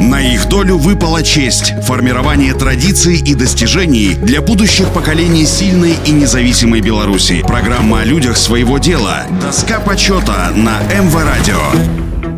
На их долю выпала честь – формирование традиций и достижений для будущих поколений сильной и независимой Беларуси. Программа о людях своего дела. Доска почета на МВ Радио.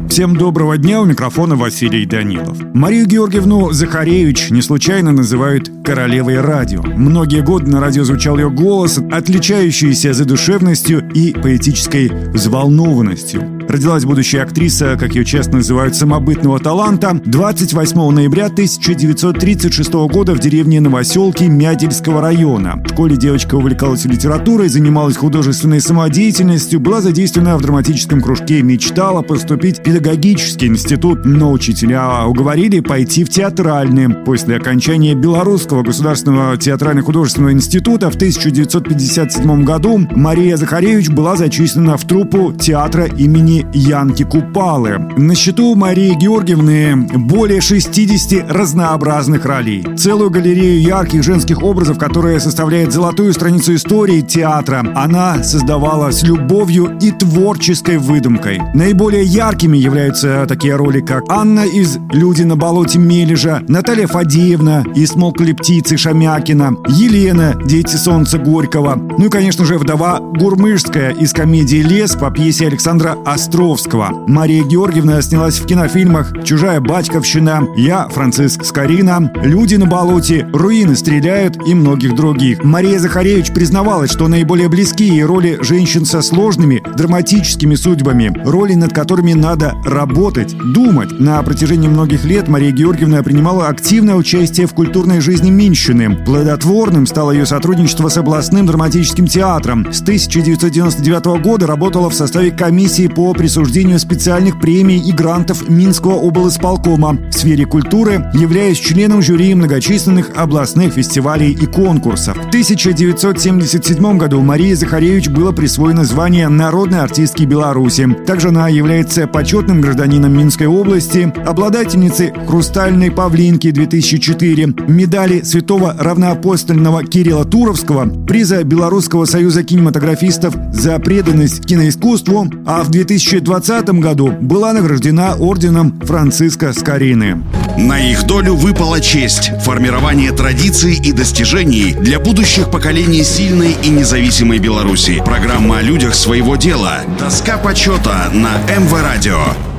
Всем доброго дня, у микрофона Василий Данилов. Марию Георгиевну Захаревич не случайно называют королевой радио. Многие годы на радио звучал ее голос, отличающийся задушевностью и поэтической взволнованностью. Родилась будущая актриса, как ее часто называют, самобытного таланта, 28 ноября 1936 года в деревне Новоселки Мядельского района. В школе девочка увлекалась литературой, занималась художественной самодеятельностью, была задействована в драматическом кружке мечтала поступить в педагогический институт, но учителя уговорили пойти в театральный. После окончания Белорусского государственного театрально-художественного института в 1957 году Мария Захаревич была зачислена в труппу театра имени Янки Купалы. На счету Марии Георгиевны более 60 разнообразных ролей. Целую галерею ярких женских образов, которая составляет золотую страницу истории театра, она создавала с любовью и творческой выдумкой. Наиболее яркими являются такие роли, как Анна из «Люди на болоте Мележа», Наталья Фадеевна из «Смолкли птицы» Шамякина, Елена «Дети солнца Горького», ну и, конечно же, вдова Гурмышская из комедии «Лес» по пьесе Александра Астровского Островского. Мария Георгиевна снялась в кинофильмах «Чужая батьковщина», «Я, Франциск Скорина», «Люди на болоте», «Руины стреляют» и многих других. Мария Захаревич признавалась, что наиболее близкие роли женщин со сложными драматическими судьбами, роли, над которыми надо работать, думать. На протяжении многих лет Мария Георгиевна принимала активное участие в культурной жизни Минщины. Плодотворным стало ее сотрудничество с областным драматическим театром. С 1999 года работала в составе комиссии по присуждению специальных премий и грантов Минского облсполкома в сфере культуры, являясь членом жюри многочисленных областных фестивалей и конкурсов. В 1977 году Марии Захаревич было присвоено звание народной артистки Беларуси. Также она является почетным гражданином Минской области, обладательницей «Хрустальной павлинки» 2004, медали святого равноапостольного Кирилла Туровского, приза Белорусского союза кинематографистов за преданность киноискусству, а в 2000 2020 году была награждена орденом Франциска Скорины. На их долю выпала честь – формирование традиций и достижений для будущих поколений сильной и независимой Беларуси. Программа о людях своего дела. Доска почета на МВ Радио.